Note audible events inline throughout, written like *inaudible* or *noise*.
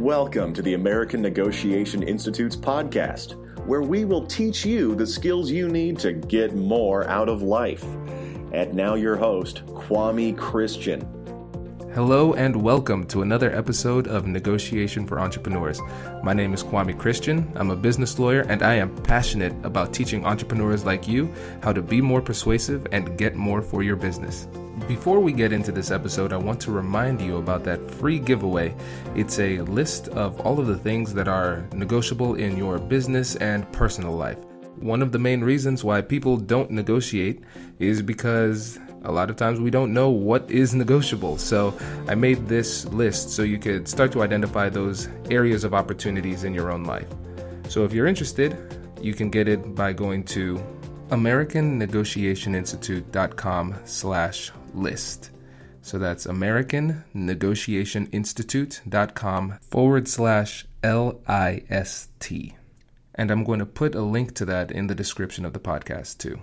Welcome to the American Negotiation Institute's podcast, where we will teach you the skills you need to get more out of life. And now, your host, Kwame Christian. Hello and welcome to another episode of Negotiation for Entrepreneurs. My name is Kwame Christian. I'm a business lawyer and I am passionate about teaching entrepreneurs like you how to be more persuasive and get more for your business. Before we get into this episode, I want to remind you about that free giveaway. It's a list of all of the things that are negotiable in your business and personal life. One of the main reasons why people don't negotiate is because a lot of times we don't know what is negotiable. So I made this list so you could start to identify those areas of opportunities in your own life. So if you're interested, you can get it by going to americannegotiationinstitute.com slash list. So that's americannegotiationinstitute.com forward slash L-I-S-T. And I'm going to put a link to that in the description of the podcast too.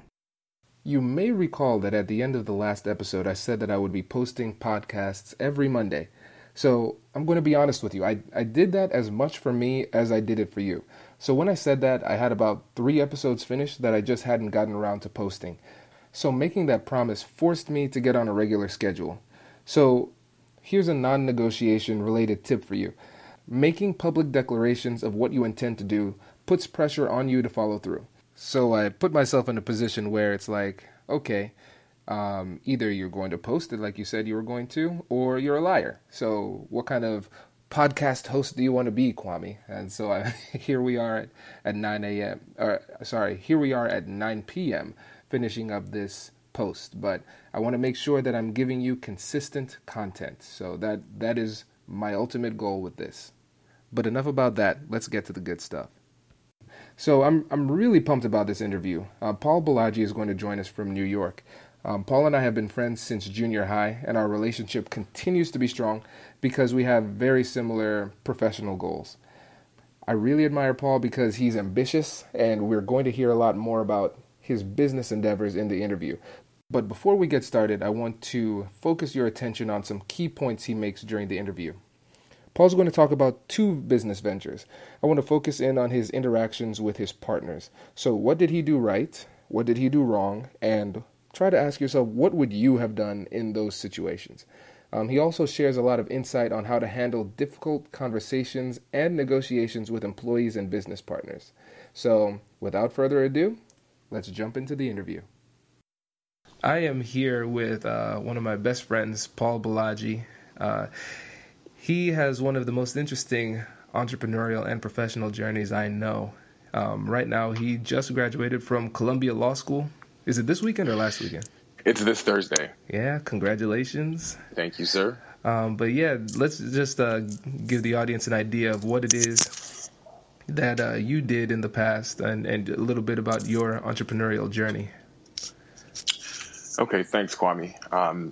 You may recall that at the end of the last episode, I said that I would be posting podcasts every Monday. So I'm going to be honest with you. I, I did that as much for me as I did it for you. So when I said that, I had about three episodes finished that I just hadn't gotten around to posting. So making that promise forced me to get on a regular schedule. So here's a non negotiation related tip for you making public declarations of what you intend to do puts pressure on you to follow through. So I put myself in a position where it's like, okay, um, either you're going to post it like you said you were going to, or you're a liar. So what kind of podcast host do you want to be, Kwame? And so I, *laughs* here we are at, at 9 a.m. Or sorry, here we are at 9 p.m. finishing up this post. But I want to make sure that I'm giving you consistent content. So that that is my ultimate goal with this. But enough about that. Let's get to the good stuff. So I'm I'm really pumped about this interview. Uh, Paul Bolaji is going to join us from New York. Um, Paul and I have been friends since junior high, and our relationship continues to be strong because we have very similar professional goals. I really admire Paul because he's ambitious, and we're going to hear a lot more about his business endeavors in the interview. But before we get started, I want to focus your attention on some key points he makes during the interview. Paul's going to talk about two business ventures. I want to focus in on his interactions with his partners. So, what did he do right? What did he do wrong? And try to ask yourself, what would you have done in those situations? Um, he also shares a lot of insight on how to handle difficult conversations and negotiations with employees and business partners. So, without further ado, let's jump into the interview. I am here with uh, one of my best friends, Paul Bolaji. Uh, he has one of the most interesting entrepreneurial and professional journeys I know. Um, right now, he just graduated from Columbia Law School. Is it this weekend or last weekend? It's this Thursday. Yeah, congratulations. Thank you, sir. Um, but yeah, let's just uh, give the audience an idea of what it is that uh, you did in the past and, and a little bit about your entrepreneurial journey. Okay, thanks, Kwame. Um,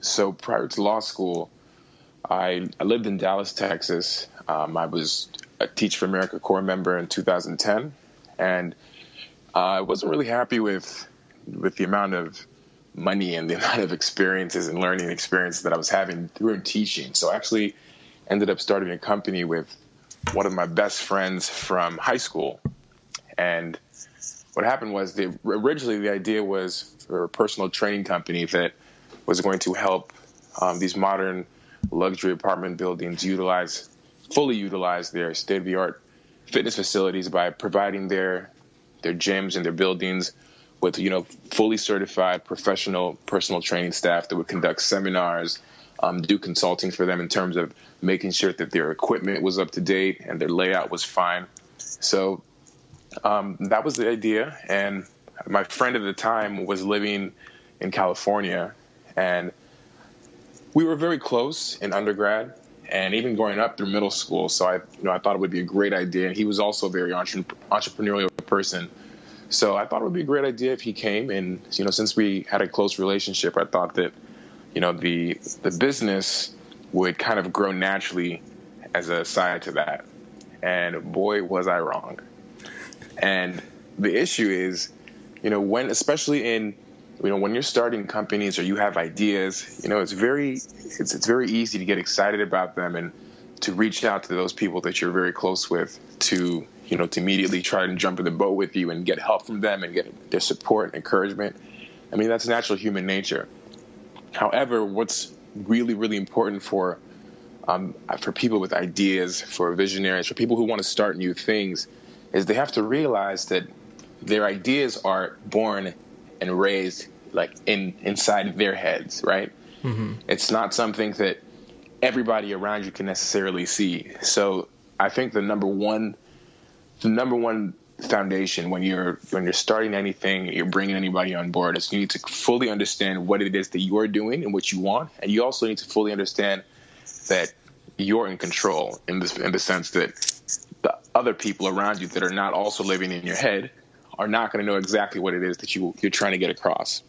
so prior to law school, I, I lived in Dallas, Texas. Um, I was a Teach for America Corps member in 2010, and I wasn't really happy with with the amount of money and the *laughs* amount of experiences and learning experiences that I was having through teaching. So I actually ended up starting a company with one of my best friends from high school. And what happened was the, originally the idea was for a personal training company that was going to help um, these modern luxury apartment buildings utilize fully utilize their state of the art fitness facilities by providing their their gyms and their buildings with you know fully certified professional personal training staff that would conduct seminars, um, do consulting for them in terms of making sure that their equipment was up to date and their layout was fine. So um, that was the idea, and my friend at the time was living in California, and we were very close in undergrad and even growing up through middle school. So I, you know, I thought it would be a great idea. And he was also a very entre- entrepreneurial person. So I thought it would be a great idea if he came. And you know, since we had a close relationship, I thought that, you know, the the business would kind of grow naturally as a side to that. And boy, was I wrong. And the issue is, you know, when especially in you know when you're starting companies or you have ideas you know it's very it's, it's very easy to get excited about them and to reach out to those people that you're very close with to you know to immediately try and jump in the boat with you and get help from them and get their support and encouragement i mean that's natural human nature however what's really really important for um, for people with ideas for visionaries for people who want to start new things is they have to realize that their ideas are born and raised like in inside their heads right mm-hmm. it's not something that everybody around you can necessarily see. So I think the number one, the number one foundation when you're when you're starting anything, you're bringing anybody on board is you need to fully understand what it is that you're doing and what you want, and you also need to fully understand that you're in control in this in the sense that the other people around you that are not also living in your head are not going to know exactly what it is that you you're trying to get across.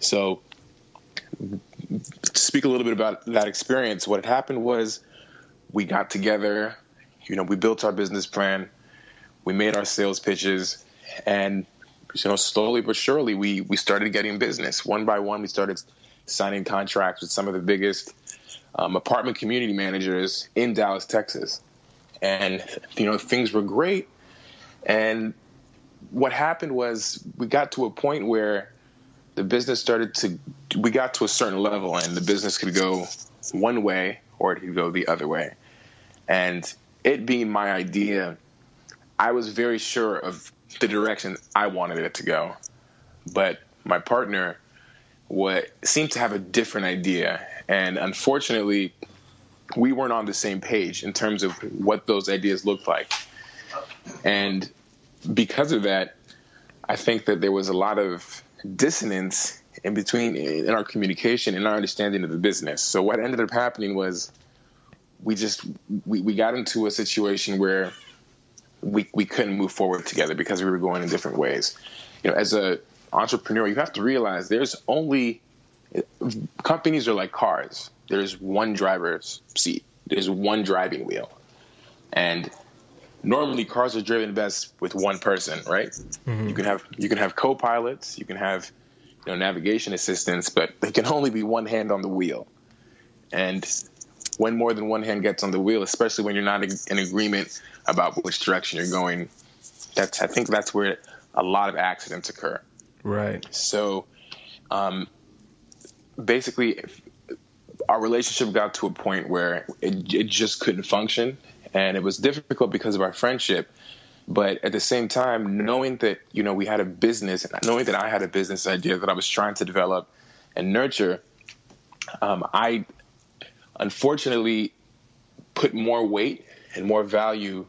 So to speak a little bit about that experience, what had happened was we got together, you know, we built our business plan, we made our sales pitches, and you know, slowly but surely we we started getting business. One by one, we started signing contracts with some of the biggest um, apartment community managers in Dallas, Texas, and you know, things were great. And what happened was we got to a point where the business started to we got to a certain level and the business could go one way or it could go the other way and it being my idea i was very sure of the direction i wanted it to go. But my partner what seemed to have a different idea. And unfortunately we weren't on the same page in terms of what those ideas looked like. And because of that i think that there was a lot of dissonance in between in our communication and our understanding of the business. So what ended up happening was we just we, we got into a situation where we we couldn't move forward together because we were going in different ways. You know, as a entrepreneur, you have to realize there's only companies are like cars. There's one driver's seat. There's one driving wheel. And normally cars are driven best with one person, right? Mm-hmm. You can have you can have co-pilots, you can have you know navigation assistants, but they can only be one hand on the wheel. And when more than one hand gets on the wheel, especially when you're not in agreement about which direction you're going, that's I think that's where a lot of accidents occur. Right. So, um, basically, our relationship got to a point where it, it just couldn't function, and it was difficult because of our friendship but at the same time knowing that you know we had a business and knowing that i had a business idea that i was trying to develop and nurture um, i unfortunately put more weight and more value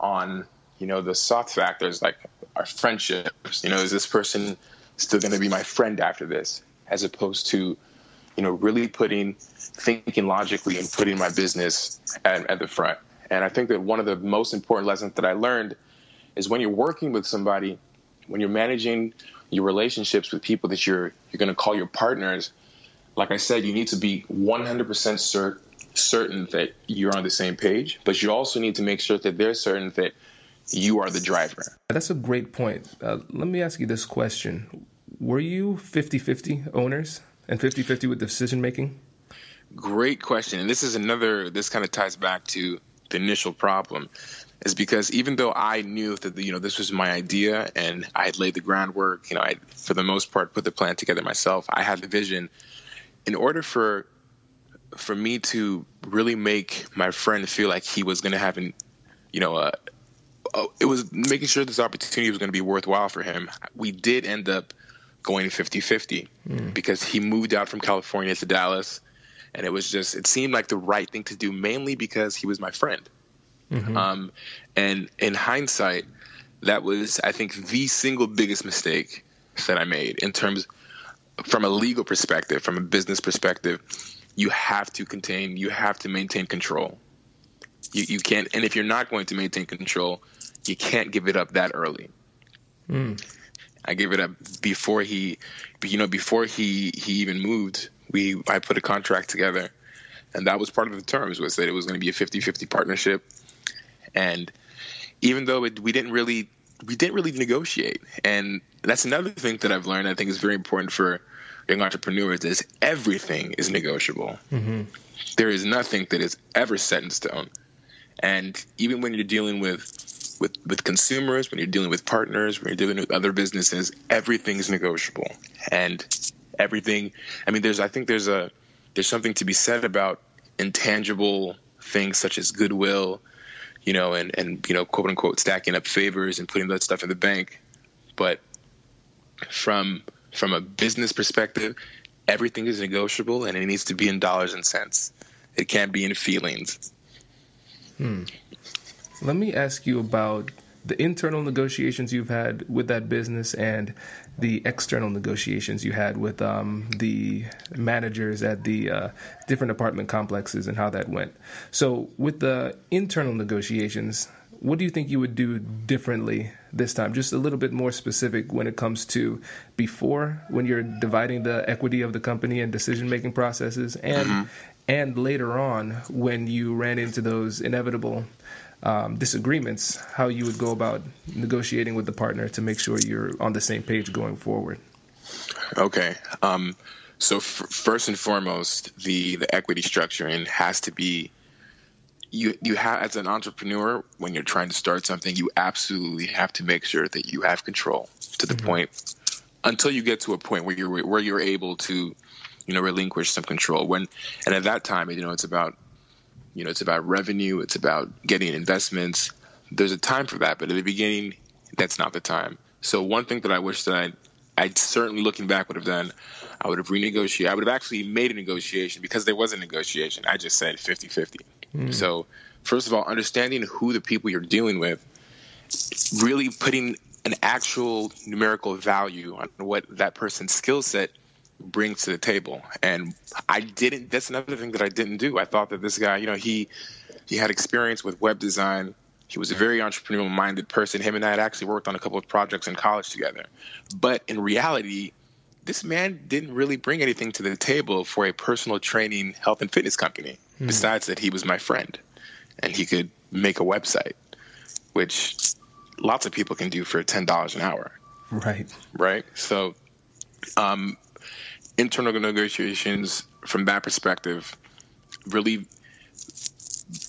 on you know the soft factors like our friendships. You know is this person still going to be my friend after this? As opposed to you know really putting thinking logically and putting my business at, at the front. And I think that one of the most important lessons that I learned is when you're working with somebody, when you're managing your relationships with people that you're you're going to call your partners, like I said, you need to be 100% cert- certain that you're on the same page, but you also need to make sure that they're certain that you are the driver. That's a great point. Uh, let me ask you this question. Were you 50-50 owners and 50-50 with decision making? Great question. And this is another this kind of ties back to the initial problem is because even though I knew that you know this was my idea and I had laid the groundwork, you know, I for the most part put the plan together myself. I had the vision. In order for for me to really make my friend feel like he was going to have an, you know, a, a, it was making sure this opportunity was going to be worthwhile for him. We did end up going 50-50 mm. because he moved out from California to Dallas and it was just it seemed like the right thing to do mainly because he was my friend mm-hmm. um, and in hindsight that was i think the single biggest mistake that i made in terms from a legal perspective from a business perspective you have to contain you have to maintain control. You, you can't and if you're not going to maintain control you can't give it up that early. Mm. i gave it up before he you know before he he even moved we I put a contract together, and that was part of the terms was that it was going to be a 50-50 partnership, and even though it, we didn't really we didn't really negotiate, and that's another thing that I've learned. I think is very important for young entrepreneurs is everything is negotiable. Mm-hmm. There is nothing that is ever set in stone. And even when you're dealing with, with with consumers, when you're dealing with partners, when you're dealing with other businesses, everything's negotiable. And everything I mean there's I think there's a there's something to be said about intangible things such as goodwill, you know, and, and you know, quote unquote stacking up favors and putting that stuff in the bank. But from from a business perspective, everything is negotiable and it needs to be in dollars and cents. It can't be in feelings. Hmm. Let me ask you about the internal negotiations you've had with that business and the external negotiations you had with um, the managers at the uh, different apartment complexes and how that went. So, with the internal negotiations, what do you think you would do differently this time? Just a little bit more specific when it comes to before, when you're dividing the equity of the company and decision making processes, and mm-hmm. and later on when you ran into those inevitable um, disagreements, how you would go about negotiating with the partner to make sure you're on the same page going forward. Okay. Um, so f- first and foremost, the the equity structuring has to be you you have as an entrepreneur when you're trying to start something, you absolutely have to make sure that you have control to the mm-hmm. point until you get to a point where you're where you're able to you know relinquish some control when and at that time you know it's about you know, it's about revenue, it's about getting investments. There's a time for that, but at the beginning, that's not the time. So one thing that I wish that I, I certainly looking back would have done, I would have renegotiated. I would have actually made a negotiation because there was a negotiation. I just said 50 50. Mm. So, first of all, understanding who the people you're dealing with, really putting an actual numerical value on what that person's skill set brings to the table. And I didn't. That's another thing that I didn't do. I thought that this guy, you know, he he had experience with web design. He was a very entrepreneurial minded person. Him and I had actually worked on a couple of projects in college together. But in reality, this man didn't really bring anything to the table for a personal training health and fitness company, mm. besides that he was my friend and he could make a website, which lots of people can do for $10 an hour. Right. Right. So, um, internal negotiations from that perspective, really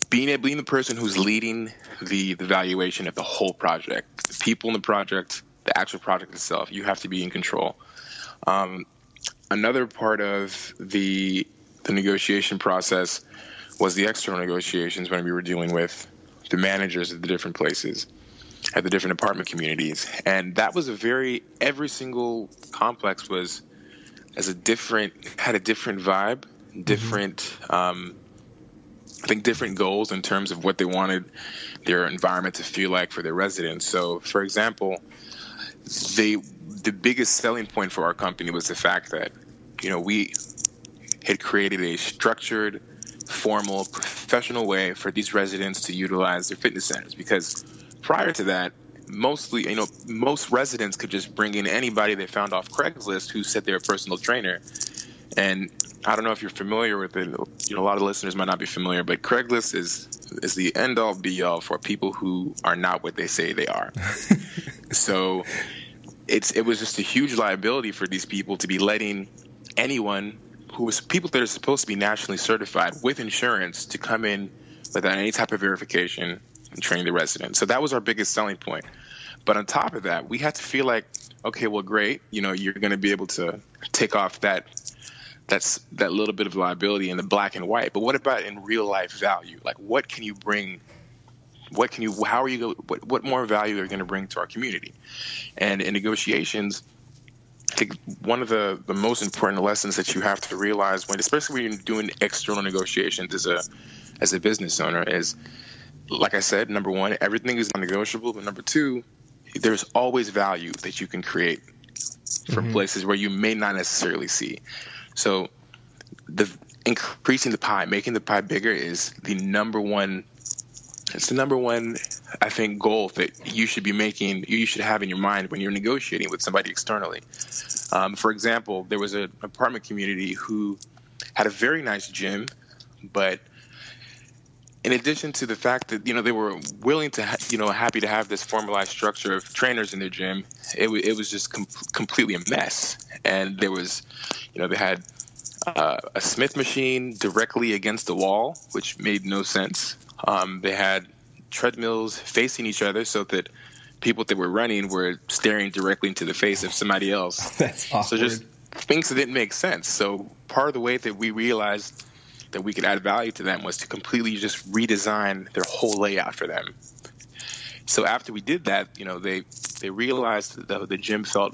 being being the person who's leading the the valuation of the whole project, the people in the project, the actual project itself, you have to be in control. Um, another part of the the negotiation process was the external negotiations when we were dealing with the managers at the different places at the different apartment communities and that was a very every single complex was as a different had a different vibe, different. Mm-hmm. Um, I think different goals in terms of what they wanted their environment to feel like for their residents. So, for example, they the biggest selling point for our company was the fact that you know we had created a structured, formal, professional way for these residents to utilize their fitness centers because prior to that mostly, you know, most residents could just bring in anybody they found off Craigslist who said they're a personal trainer. And I don't know if you're familiar with it. You know, a lot of listeners might not be familiar, but Craigslist is is the end all be all for people who are not what they say they are. *laughs* so it's it was just a huge liability for these people to be letting anyone who was people that are supposed to be nationally certified with insurance to come in without any type of verification and train the residents. So that was our biggest selling point. But on top of that, we had to feel like, okay, well, great, you know, you're going to be able to take off that that's that little bit of liability in the black and white. But what about in real life value? Like, what can you bring? What can you? How are you? What, what more value are you going to bring to our community? And in negotiations, I think one of the, the most important lessons that you have to realize when, especially when you're doing external negotiations as a as a business owner, is like I said, number one, everything is non-negotiable. But number two, there's always value that you can create from mm-hmm. places where you may not necessarily see. So, the increasing the pie, making the pie bigger, is the number one. It's the number one, I think, goal that you should be making. You should have in your mind when you're negotiating with somebody externally. Um, for example, there was an apartment community who had a very nice gym, but in addition to the fact that you know they were willing to ha- you know happy to have this formalized structure of trainers in their gym it, w- it was just com- completely a mess and there was you know they had uh, a smith machine directly against the wall which made no sense um, they had treadmills facing each other so that people that were running were staring directly into the face of somebody else *laughs* That's awkward. so just things that didn't make sense so part of the way that we realized that we could add value to them was to completely just redesign their whole layout for them. So after we did that, you know, they they realized that the gym felt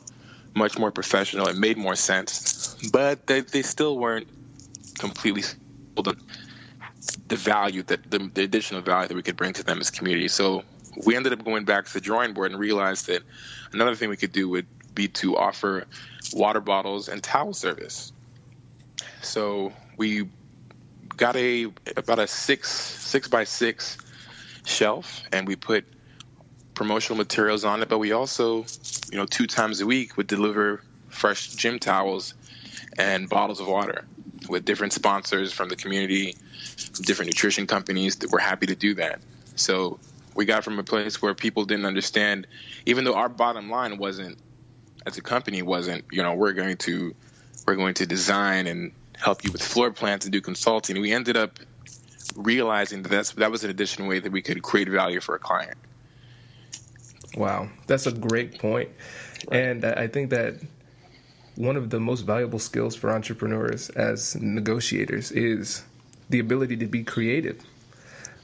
much more professional. It made more sense, but they, they still weren't completely the, the value that the, the additional value that we could bring to them as community. So we ended up going back to the drawing board and realized that another thing we could do would be to offer water bottles and towel service. So we got a about a six six by six shelf, and we put promotional materials on it. But we also, you know, two times a week would deliver fresh gym towels and bottles of water with different sponsors from the community, different nutrition companies that were happy to do that. So we got from a place where people didn't understand, even though our bottom line wasn't, as a company, wasn't, you know, we're going to, we're going to design and help you with floor plans and do consulting. We ended up realizing that that's, that was an additional way that we could create value for a client. Wow, that's a great point. And I think that one of the most valuable skills for entrepreneurs as negotiators is the ability to be creative.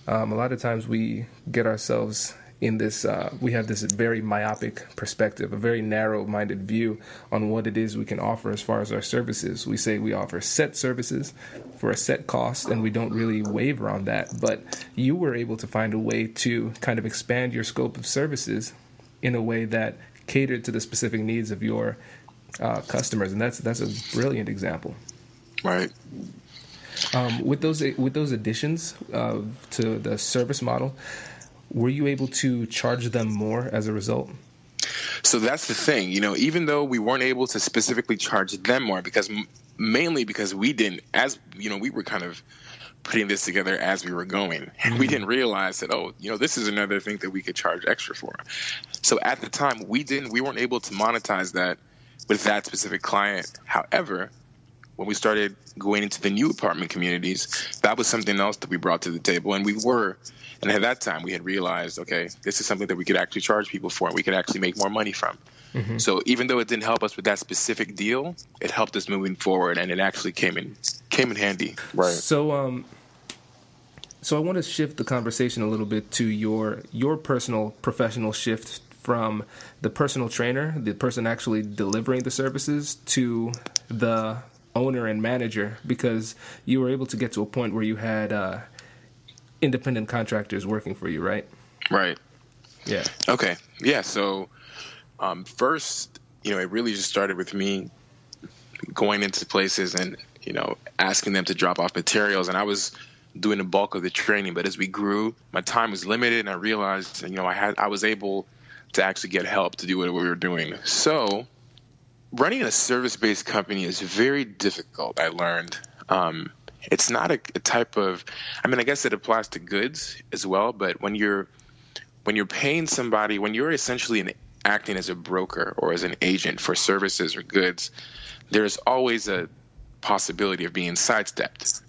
Um, a lot of times we get ourselves in this, uh, we have this very myopic perspective, a very narrow minded view on what it is we can offer as far as our services. We say we offer set services for a set cost, and we don't really waver on that. But you were able to find a way to kind of expand your scope of services in a way that catered to the specific needs of your uh, customers, and that's that's a brilliant example. Right. Um, with those with those additions uh, to the service model, were you able to charge them more as a result? So that's the thing, you know, even though we weren't able to specifically charge them more because mainly because we didn't as you know, we were kind of putting this together as we were going. And *laughs* we didn't realize that oh, you know, this is another thing that we could charge extra for. So at the time, we didn't we weren't able to monetize that with that specific client. However, when we started going into the new apartment communities, that was something else that we brought to the table. And we were, and at that time, we had realized, okay, this is something that we could actually charge people for and we could actually make more money from. Mm-hmm. So even though it didn't help us with that specific deal, it helped us moving forward, and it actually came in came in handy. Right. So, um, so I want to shift the conversation a little bit to your your personal professional shift from the personal trainer, the person actually delivering the services, to the owner and manager because you were able to get to a point where you had uh, independent contractors working for you, right? Right. Yeah. Okay. Yeah. So um, first, you know, it really just started with me going into places and you know asking them to drop off materials, and I was doing the bulk of the training. But as we grew, my time was limited, and I realized, you know, I had I was able to actually get help to do what we were doing. So running a service-based company is very difficult. I learned. Um, it's not a, a, type of. I mean, I guess it applies to goods as well. But when you're when you're paying somebody, when you're essentially an, acting as a broker or as an agent for services or goods, there's always a possibility of being sidestepped.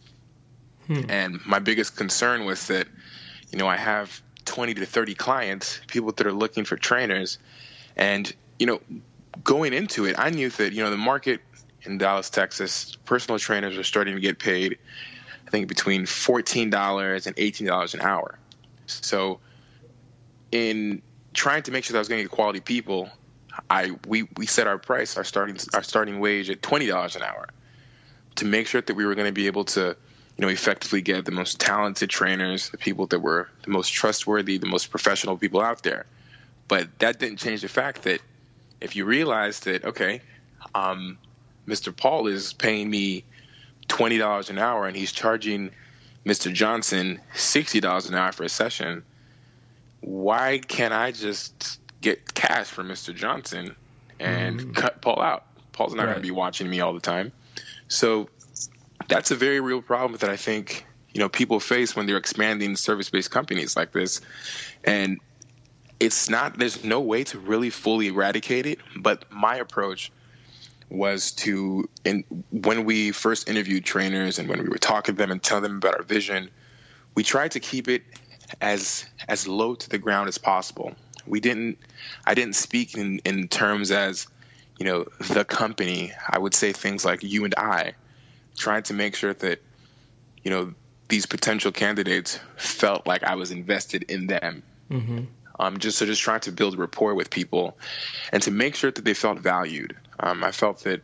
Hmm. And my biggest concern was that, you know, I have 20 to 30 clients, people that are looking for trainers, and you know, going into it, I knew that you know the market in Dallas, Texas, personal trainers are starting to get paid, I think between fourteen dollars and eighteen dollars an hour. So, in trying to make sure that I was going to get quality people, I we we set our price, our starting our starting wage at twenty dollars an hour, to make sure that we were going to be able to. You know, effectively get the most talented trainers, the people that were the most trustworthy, the most professional people out there. But that didn't change the fact that if you realize that okay, um, Mr. Paul is paying me twenty dollars an hour and he's charging Mr. Johnson sixty dollars an hour for a session, why can't I just get cash from Mr. Johnson and mm. cut Paul out? Paul's not right. going to be watching me all the time, so that's a very real problem that I think you know people face when they're expanding service-based companies like this, and it's not there's no way to really fully eradicate it. But my approach was to in when we first interviewed trainers and when we were talking to them and telling them about our vision, we tried to keep it as as low to the ground as possible. We didn't I didn't speak in, in terms as, you know, the company. I would say things like you and I, trying to make sure that, you know, these potential candidates felt like I was invested in them. Mm-hmm. Um, just so just trying to build rapport with people and to make sure that they felt valued. Um, I felt that,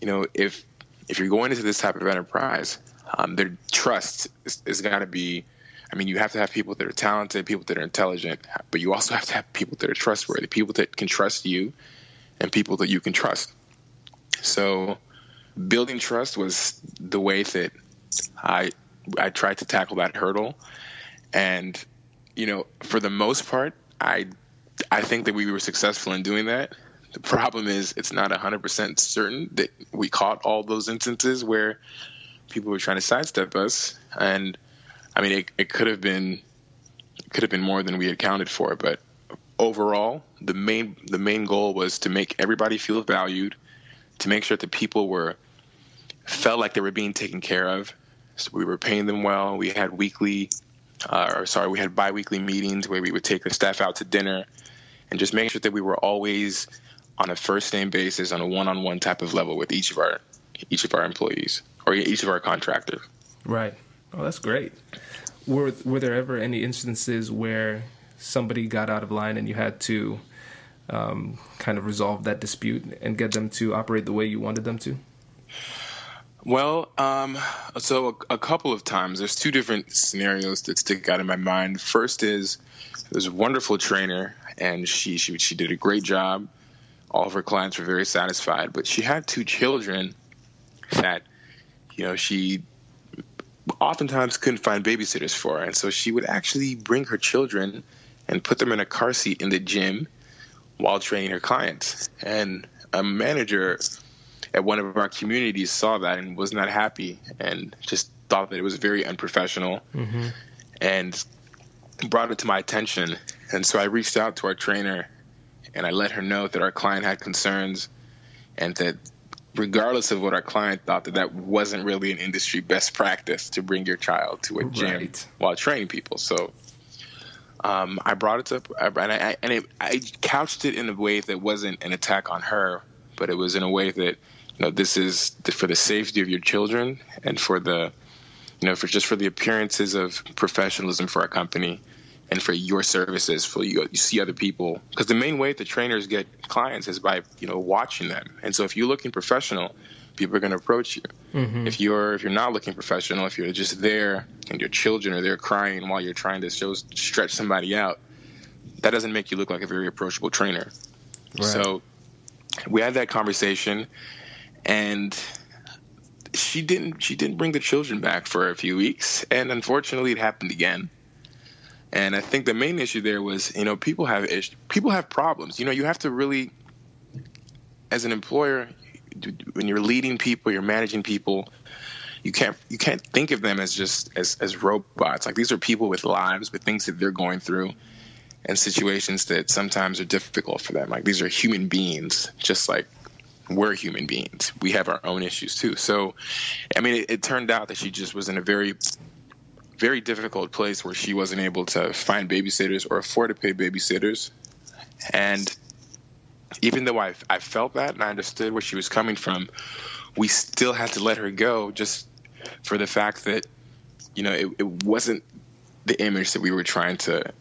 you know, if if you're going into this type of enterprise, um, their trust is, is got to be. I mean, you have to have people that are talented, people that are intelligent, but you also have to have people that are trustworthy, people that can trust you, and people that you can trust. So, building trust was the way that I I tried to tackle that hurdle, and you know, for the most part, I I think that we were successful in doing that. The problem is it's not 100% certain that we caught all those instances where people were trying to sidestep us. And I mean, it, it could have been could have been more than we had counted for. But overall, the main the main goal was to make everybody feel valued, to make sure that people were felt like they were being taken care of. So we were paying them well. We had weekly, uh, or sorry, we had biweekly meetings where we would take the staff out to dinner, and just make sure that we were always on a first name basis, on a one-on-one type of level with each of our each of our employees or each of our contractors. Right. Oh, that's great. Were were there ever any instances where somebody got out of line and you had to um, kind of resolve that dispute and get them to operate the way you wanted them to? Well, um, so a, a, couple of times. There's two different scenarios that stick out in my mind. First is there's a wonderful trainer, and she she she did a great job all of her clients were very satisfied. But she had two children that, you know, she oftentimes couldn't find babysitters for. And so she would actually bring her children and put them in a car seat in the gym while training her clients. And a manager at one of our communities saw that and was not happy and just thought that it was very unprofessional mm-hmm. and brought it to my attention. And so I reached out to our trainer and I let her know that our client had concerns and that regardless of what our client thought that that wasn't really an industry best practice to bring your child to a gym right. while training people so um, I brought it up and, I, and it, I couched it in a way that wasn't an attack on her but it was in a way that you know this is for the safety of your children and for the you know for just for the appearances of professionalism for our company and for your services for you, you see other people because the main way the trainers get clients is by you know watching them and so if you're looking professional people are going to approach you mm-hmm. if you're if you're not looking professional if you're just there and your children are there crying while you're trying to show, stretch somebody out that doesn't make you look like a very approachable trainer right. so we had that conversation and she didn't she didn't bring the children back for a few weeks and unfortunately it happened again and I think the main issue there was, you know, people have ish- people have problems. You know, you have to really, as an employer, when you're leading people, you're managing people. You can't you can't think of them as just as as robots. Like these are people with lives, with things that they're going through, and situations that sometimes are difficult for them. Like these are human beings, just like we're human beings. We have our own issues too. So, I mean, it, it turned out that she just was in a very very difficult place where she wasn't able to find babysitters or afford to pay babysitters. And even though I, I felt that and I understood where she was coming from, we still had to let her go just for the fact that, you know, it, it wasn't the image that we were trying to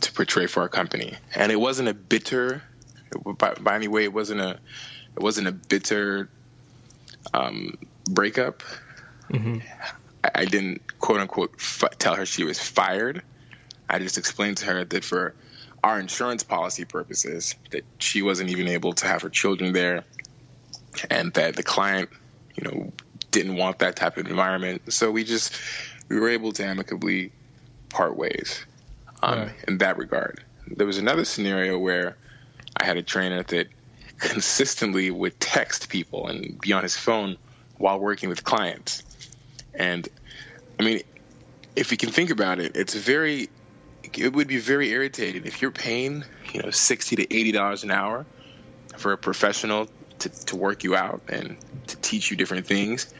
to portray for our company. And it wasn't a bitter, by, by any way, it wasn't a, it wasn't a bitter um, breakup. Mm-hmm. I didn't quote unquote f- tell her she was fired. I just explained to her that for our insurance policy purposes, that she wasn't even able to have her children there, and that the client, you know, didn't want that type of environment. So we just we were able to amicably part ways um, right. in that regard. There was another scenario where I had a trainer that consistently would text people and be on his phone while working with clients and I mean, if you can think about it, it's very it would be very irritating if you're paying you know sixty to eighty dollars an hour for a professional to, to work you out and to teach you different things,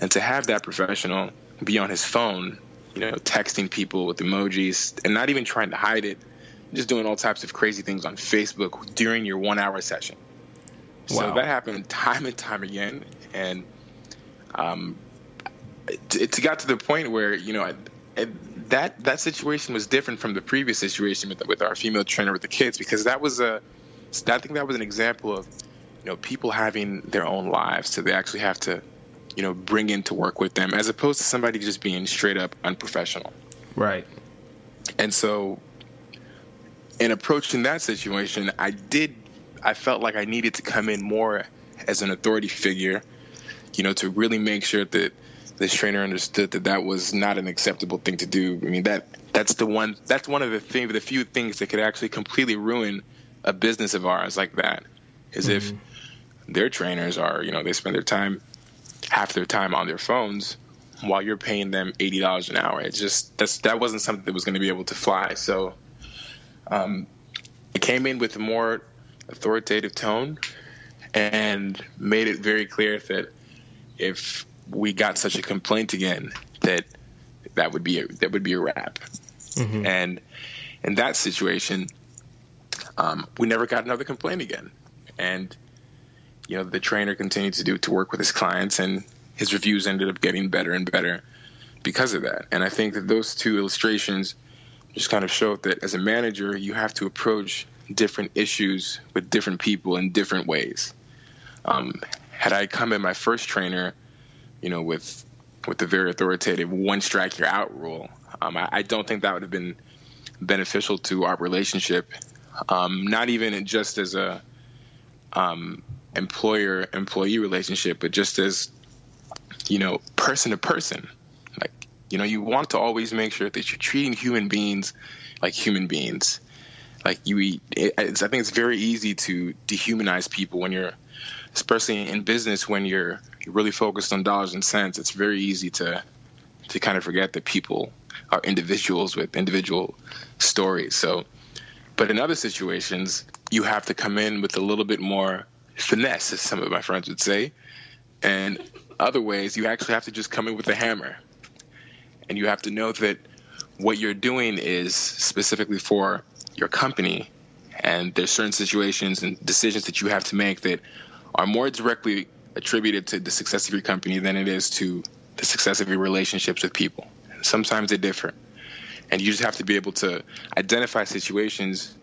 and to have that professional be on his phone, you know, texting people with emojis and not even trying to hide it, just doing all types of crazy things on Facebook during your one hour session. Wow. So that happened time and time again, and um, it, it got to the point where you know that that situation was different from the previous situation with with our female trainer with the kids because that was a I think that was an example of you know people having their own lives, so they actually have to you know bring in to work with them as opposed to somebody just being straight up unprofessional. Right. And so, in approaching that situation, I did I felt like I needed to come in more as an authority figure, you know, to really make sure that this trainer understood that that was not an acceptable thing to do. I mean that that's the one that's one of the thing the few things that could actually completely ruin a business of ours like that is mm-hmm. if their trainers are you know they spend their time half their time on their phones while you're paying them eighty dollars an hour. It just that's that wasn't something that was going to be able to fly. So um, it came in with more authoritative tone and made it very clear that if we got such a complaint again that that would be a, that would be a wrap. Mm-hmm. And in that situation, um, we never got another complaint again. And you know, the trainer continued to do to work with his clients, and his reviews ended up getting better and better because of that. And I think that those two illustrations just kind of showed that as a manager, you have to approach different issues with different people in different ways. Um, had I come in my first trainer you know, with with the very authoritative one strike you're out rule. Um, I, I, don't think that would have been beneficial to our relationship. Um, not even just as a um, employer employee relationship, but just as you know, person to person. Like you know, you want to always make sure that you're treating human beings like human beings. Like you, it, I think it's very easy to dehumanize people when you're especially in business when you're, you're really focused on dollars and cents, it's very easy to to kind of forget that people are individuals with individual stories. So, but in other situations, you have to come in with a little bit more finesse, as some of my friends would say. And other ways, you actually have to just come in with a hammer. And you have to know that what you're doing is specifically for your company. And there's certain situations and decisions that you have to make that are more directly attributed to the success of your company than it is to the success of your relationships with people. Sometimes they differ. And you just have to be able to identify situations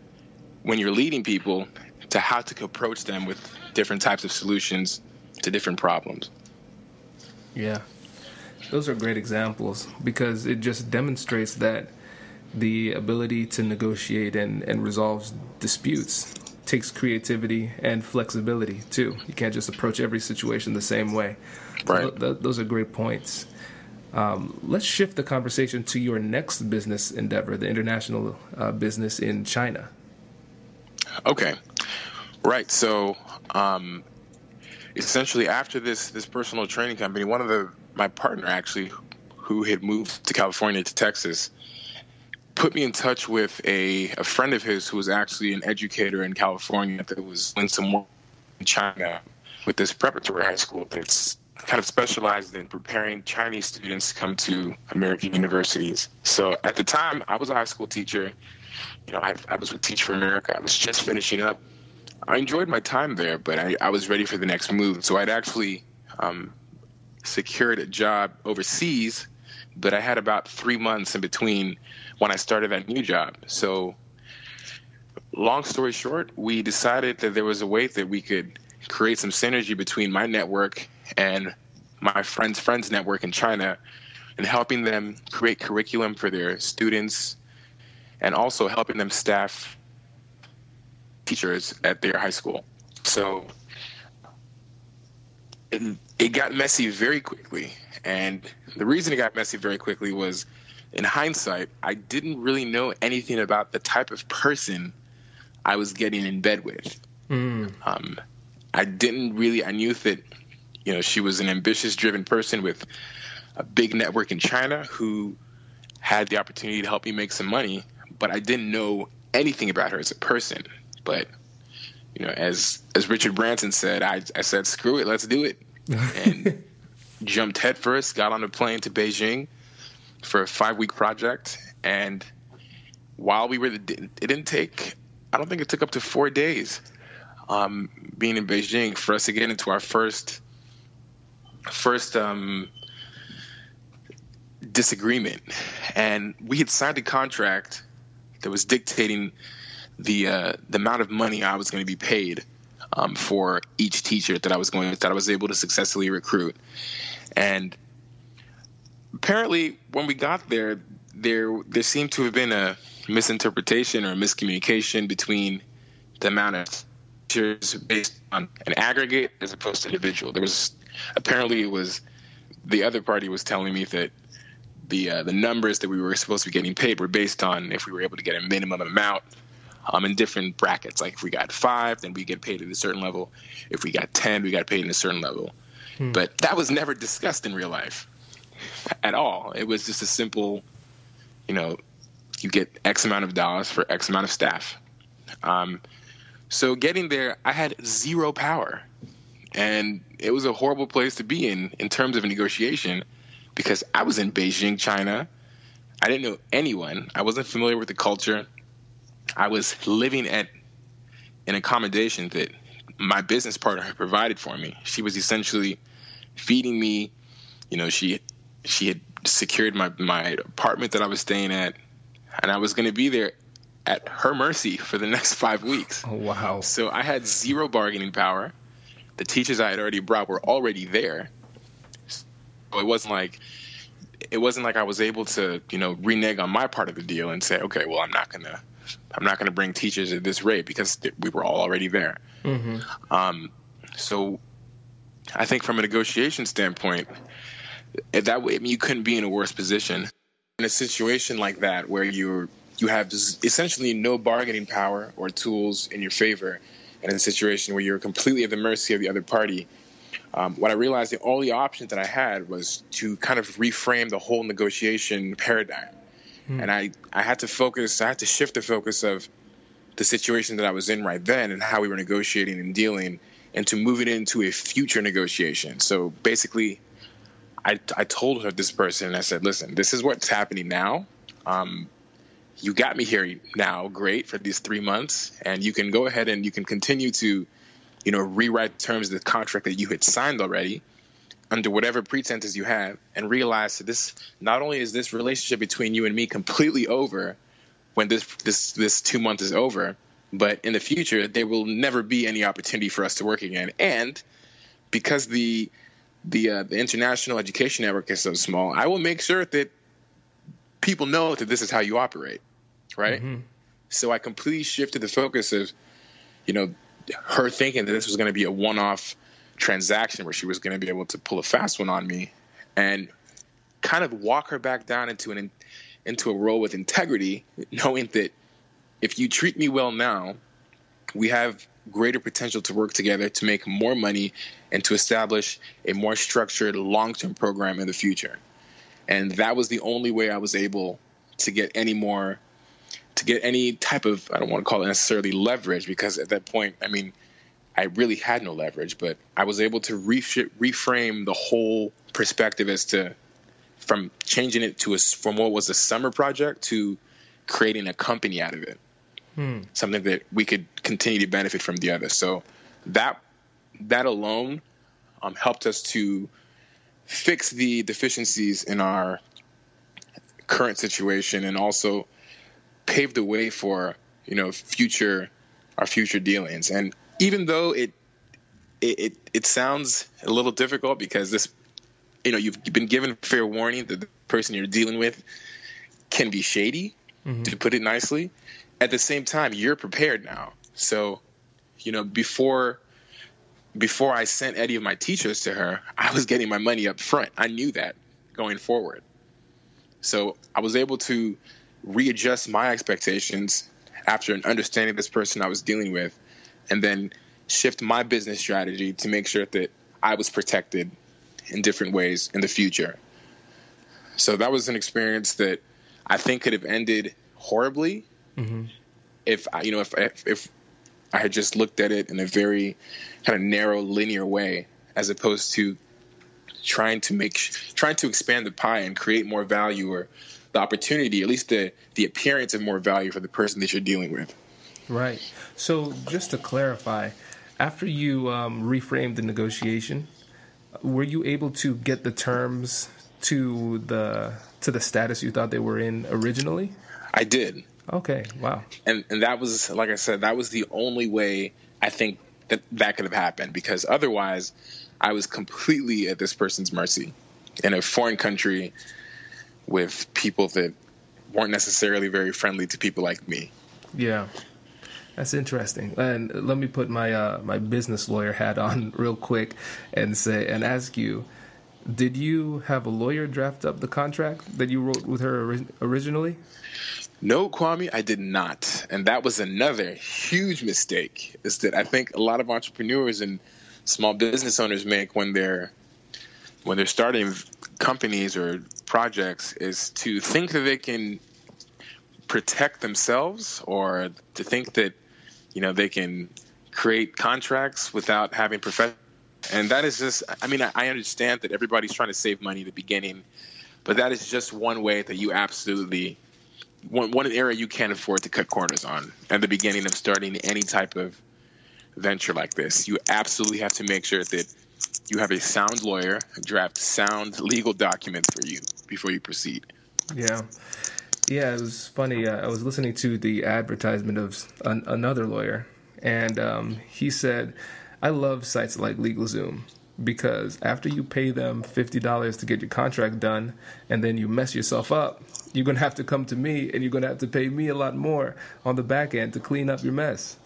when you're leading people to how to approach them with different types of solutions to different problems. Yeah. Those are great examples because it just demonstrates that the ability to negotiate and, and resolve disputes takes creativity and flexibility too. You can't just approach every situation the same way. Right. So th- those are great points. Um, let's shift the conversation to your next business endeavor, the international uh, business in China. Okay, right. So, um, essentially, after this this personal training company, one of the my partner actually, who had moved to California to Texas, put me in touch with a, a friend of his who was actually an educator in California that was doing some work in China with this preparatory high school that's kind of specialized in preparing Chinese students to come to American universities. So at the time, I was a high school teacher. You know, I, I was with Teach for America. I was just finishing up. I enjoyed my time there, but I, I was ready for the next move. So I'd actually um, secured a job overseas, but I had about three months in between when I started that new job. So, long story short, we decided that there was a way that we could create some synergy between my network and my friends' friends' network in China and helping them create curriculum for their students and also helping them staff teachers at their high school. So it, got messy very quickly. And the reason it got messy very quickly was in hindsight, I didn't really know anything about the type of person I was getting in bed with. Mm. Um, I didn't really. I knew that, you know, she was an ambitious, driven person with a big network in China who had the opportunity to help me make some money, but I didn't know anything about her as a person. But you know, as as Richard Branson said, I I said, screw it, let's do it, *laughs* and jumped headfirst, got on a plane to Beijing for a five week project, and while we were, it didn't take. I don't think it took up to four days um, being in Beijing for us to get into our first first um, disagreement, and we had signed a contract that was dictating the uh, the amount of money I was going to be paid um, for each teacher that I was going that I was able to successfully recruit, and apparently when we got there, there there seemed to have been a misinterpretation or a miscommunication between the amount of teachers based on an aggregate as opposed to individual. There was apparently it was the other party was telling me that the uh, the numbers that we were supposed to be getting paid were based on if we were able to get a minimum amount um, in different brackets. Like if we got five, then we get paid at a certain level. If we got ten, we got paid at a certain level. Hmm. But that was never discussed in real life at all. It was just a simple, you know, you get X amount of dollars for X amount of staff. Um, so getting there, I had zero power, and it was a horrible place to be in in terms of negotiation because I was in Beijing, China. I didn't know anyone. I wasn't familiar with the culture. I was living at an accommodation that my business partner had provided for me. She was essentially feeding me. You know, she she had secured my my apartment that I was staying at, and I was going to be there at her mercy for the next five weeks. Oh, wow! So I had zero bargaining power. The teachers I had already brought were already there. So it wasn't like it wasn't like I was able to, you know, renege on my part of the deal and say, okay, well, I'm not gonna, I'm not gonna bring teachers at this rate because we were all already there. Mm-hmm. Um, so I think from a negotiation standpoint, that way I mean, you couldn't be in a worse position in a situation like that where you're you have essentially no bargaining power or tools in your favor and in a situation where you're completely at the mercy of the other party um, what i realized that all the only option that i had was to kind of reframe the whole negotiation paradigm hmm. and I, I had to focus i had to shift the focus of the situation that i was in right then and how we were negotiating and dealing and to move it into a future negotiation so basically I, I told her this person, and I said, listen, this is what's happening now. Um, you got me here now, great for these three months, and you can go ahead and you can continue to, you know, rewrite terms of the contract that you had signed already under whatever pretenses you have, and realize that this not only is this relationship between you and me completely over when this this this two months is over, but in the future there will never be any opportunity for us to work again, and because the the uh, the international education network is so small, I will make sure that people know that this is how you operate, right? Mm-hmm. So I completely shifted the focus of, you know, her thinking that this was going to be a one-off transaction where she was going to be able to pull a fast one on me, and kind of walk her back down into an into a role with integrity, knowing that if you treat me well now, we have greater potential to work together to make more money and to establish a more structured long term program in the future. And that was the only way I was able to get any more, to get any type of, I don't want to call it necessarily leverage, because at that point, I mean, I really had no leverage, but I was able to reframe the whole perspective as to from changing it to a, from what was a summer project to creating a company out of it hmm. something that we could continue to benefit from the other. So that that alone um, helped us to fix the deficiencies in our current situation and also pave the way for you know future our future dealings. And even though it it, it, it sounds a little difficult because this you know you've been given fair warning that the person you're dealing with can be shady mm-hmm. to put it nicely at the same time, you're prepared now. So, you know, before before I sent any of my teachers to her, I was getting my money up front. I knew that going forward. So I was able to readjust my expectations after an understanding this person I was dealing with, and then shift my business strategy to make sure that I was protected in different ways in the future. So that was an experience that I think could have ended horribly Mm-hmm. if I, you know if, if if I had just looked at it in a very kind of narrow linear way as opposed to trying to make trying to expand the pie and create more value or the opportunity at least the the appearance of more value for the person that you're dealing with Right. So just to clarify, after you um, reframed the negotiation, were you able to get the terms to the to the status you thought they were in originally? I did Okay. Wow. and and that was like I said, that was the only way I think that that could have happened because otherwise, I was completely at this person's mercy in a foreign country with people that weren't necessarily very friendly to people like me. Yeah. That's interesting. And let me put my uh, my business lawyer hat on *laughs* real quick and say and ask you, did you have a lawyer draft up the contract that you wrote with her ori- originally? No, Kwame, I did not. And that was another huge mistake is that I think a lot of entrepreneurs and small business owners make when they're when they're starting companies or projects is to think that they can protect themselves or to think that you know they can create contracts without having professional and that is just i mean I, understand that everybody's trying to save money at the beginning but that is just one way that you absolutely one, one area you can't afford to cut corners on at the beginning of starting any type of venture like this you absolutely have to make sure that you have a sound lawyer draft sound legal documents for you before you proceed Yeah. Yeah, it was funny. Uh, I was listening to the advertisement of an, another lawyer, and um, he said, I love sites like LegalZoom because after you pay them $50 to get your contract done and then you mess yourself up, you're going to have to come to me and you're going to have to pay me a lot more on the back end to clean up your mess.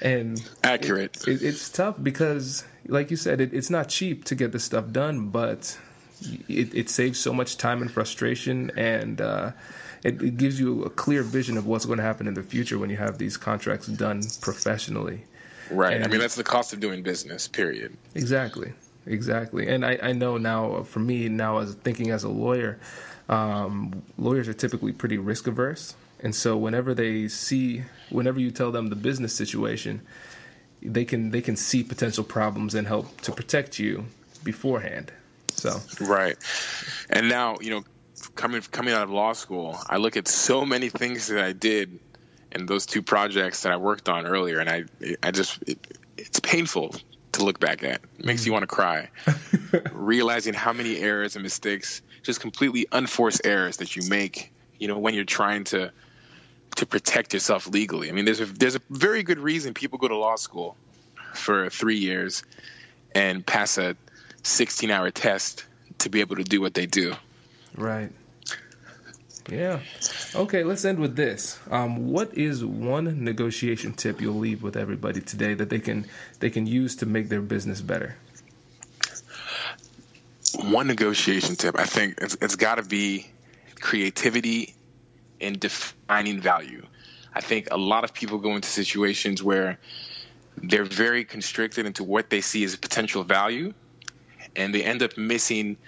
And accurate it, it's tough because, like you said, it, it's not cheap to get this stuff done, but it, it saves so much time and frustration, and uh, it, it gives you a clear vision of what's going to happen in the future when you have these contracts done professionally. right i mean that's the cost of doing business period Exactly, exactly. And I, I know now, for me now, as thinking as a lawyer, um, lawyers are typically pretty risk averse, and so whenever they see, whenever you tell them the business situation, they can they can see potential problems and help to protect you beforehand. So Right. And now, you know, coming coming out of law school, I look at so many things that I did in those two projects that I worked on earlier, and I I just it, it's painful to look back at. It makes you want to cry, *laughs* realizing how many errors and mistakes, just completely unforced errors that you make. You know, when you're trying to to protect yourself legally. I mean, there's a there's a very good reason people go to law school for three years and pass a 16 hour test to be able to do what they do. Right. Yeah. Okay, let's end with this. Um, what is one negotiation tip you'll leave with everybody today that they can they can use to make their business better? One negotiation tip, I think it's, it's got to be creativity in defining value. I think a lot of people go into situations where they're very constricted into what they see as potential value, and they end up missing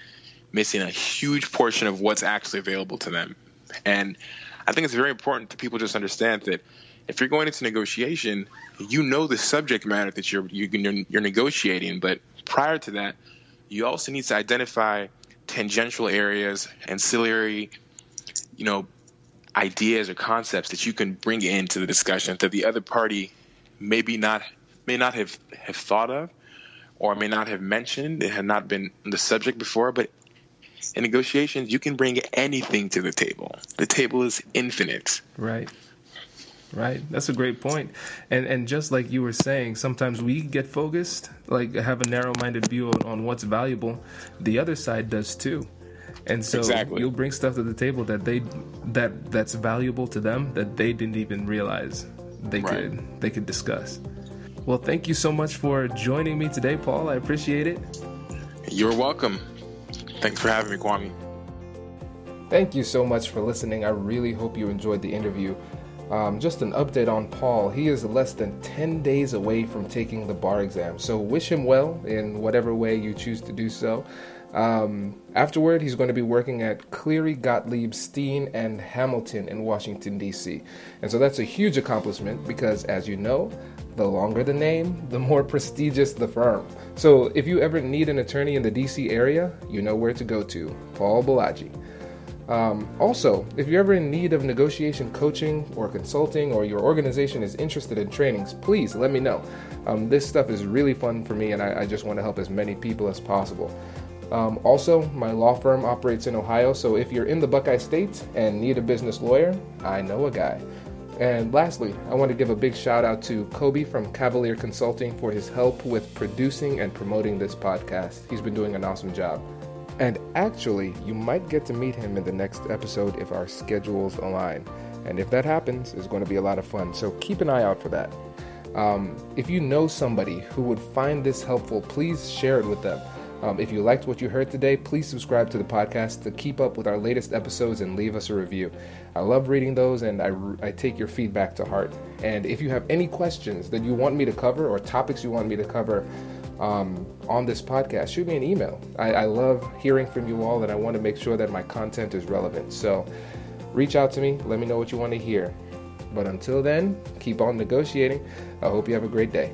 missing a huge portion of what's actually available to them. And I think it's very important that people just understand that if you're going into negotiation, you know the subject matter that you're you're, you're negotiating, but prior to that, you also need to identify tangential areas, ancillary, you know, ideas or concepts that you can bring into the discussion that the other party maybe not may not have, have thought of or may not have mentioned it had not been the subject before but in negotiations you can bring anything to the table the table is infinite Right. Right. That's a great point. And and just like you were saying, sometimes we get focused, like have a narrow-minded view on, what's valuable. The other side does too. And so Exactly. you'll bring stuff to the table that they that that's valuable to them that they didn't even realize they Right. could they could discuss. Well, thank you so much for joining me today, Paul. I appreciate it. you're welcome thanks for having me kwame Thank you so much for listening. I really hope you enjoyed the interview. Um, just an update on Paul. He is less than 10 days away from taking the bar exam, so wish him well in whatever way you choose to do so. Um, afterward, he's going to be working at Cleary, Gottlieb, Steen, and Hamilton in Washington, D.C. And so that's a huge accomplishment because, as you know, the longer the name, the more *laughs* prestigious the firm. So if you ever need an attorney in the D.C. area, you know where to go to Paul Bolaji. Um, also, if you're ever in need of negotiation coaching or consulting, or your organization is interested in trainings, please let me know. Um, this stuff is really fun for me, and I, I just want to help as many people as possible. Um, also, my law firm operates in Ohio, so if you're in the Buckeye State and need a business lawyer, I know a guy. And lastly, I want to give a big shout out to Kobe from Cavalier Consulting for his help with producing and promoting this podcast. He's been doing an awesome job. And actually, you might get to meet him in the next episode if our schedules align. And if that happens, it's going to be a lot of fun. So keep an eye out for that. Um, if you know somebody who would find this helpful, please share it with them. Um, if you liked what you heard today, please subscribe to the podcast to keep up with our latest episodes and leave us a review. I love reading those and I, I take your feedback to heart. And if you have any questions that you want me to cover or topics you want me to cover um, on this podcast, shoot me an email. I, I love hearing from you all and I want to make sure that my content is relevant. So reach out to me, let me know what you want to hear. But until then, keep on negotiating. I hope you have a great day.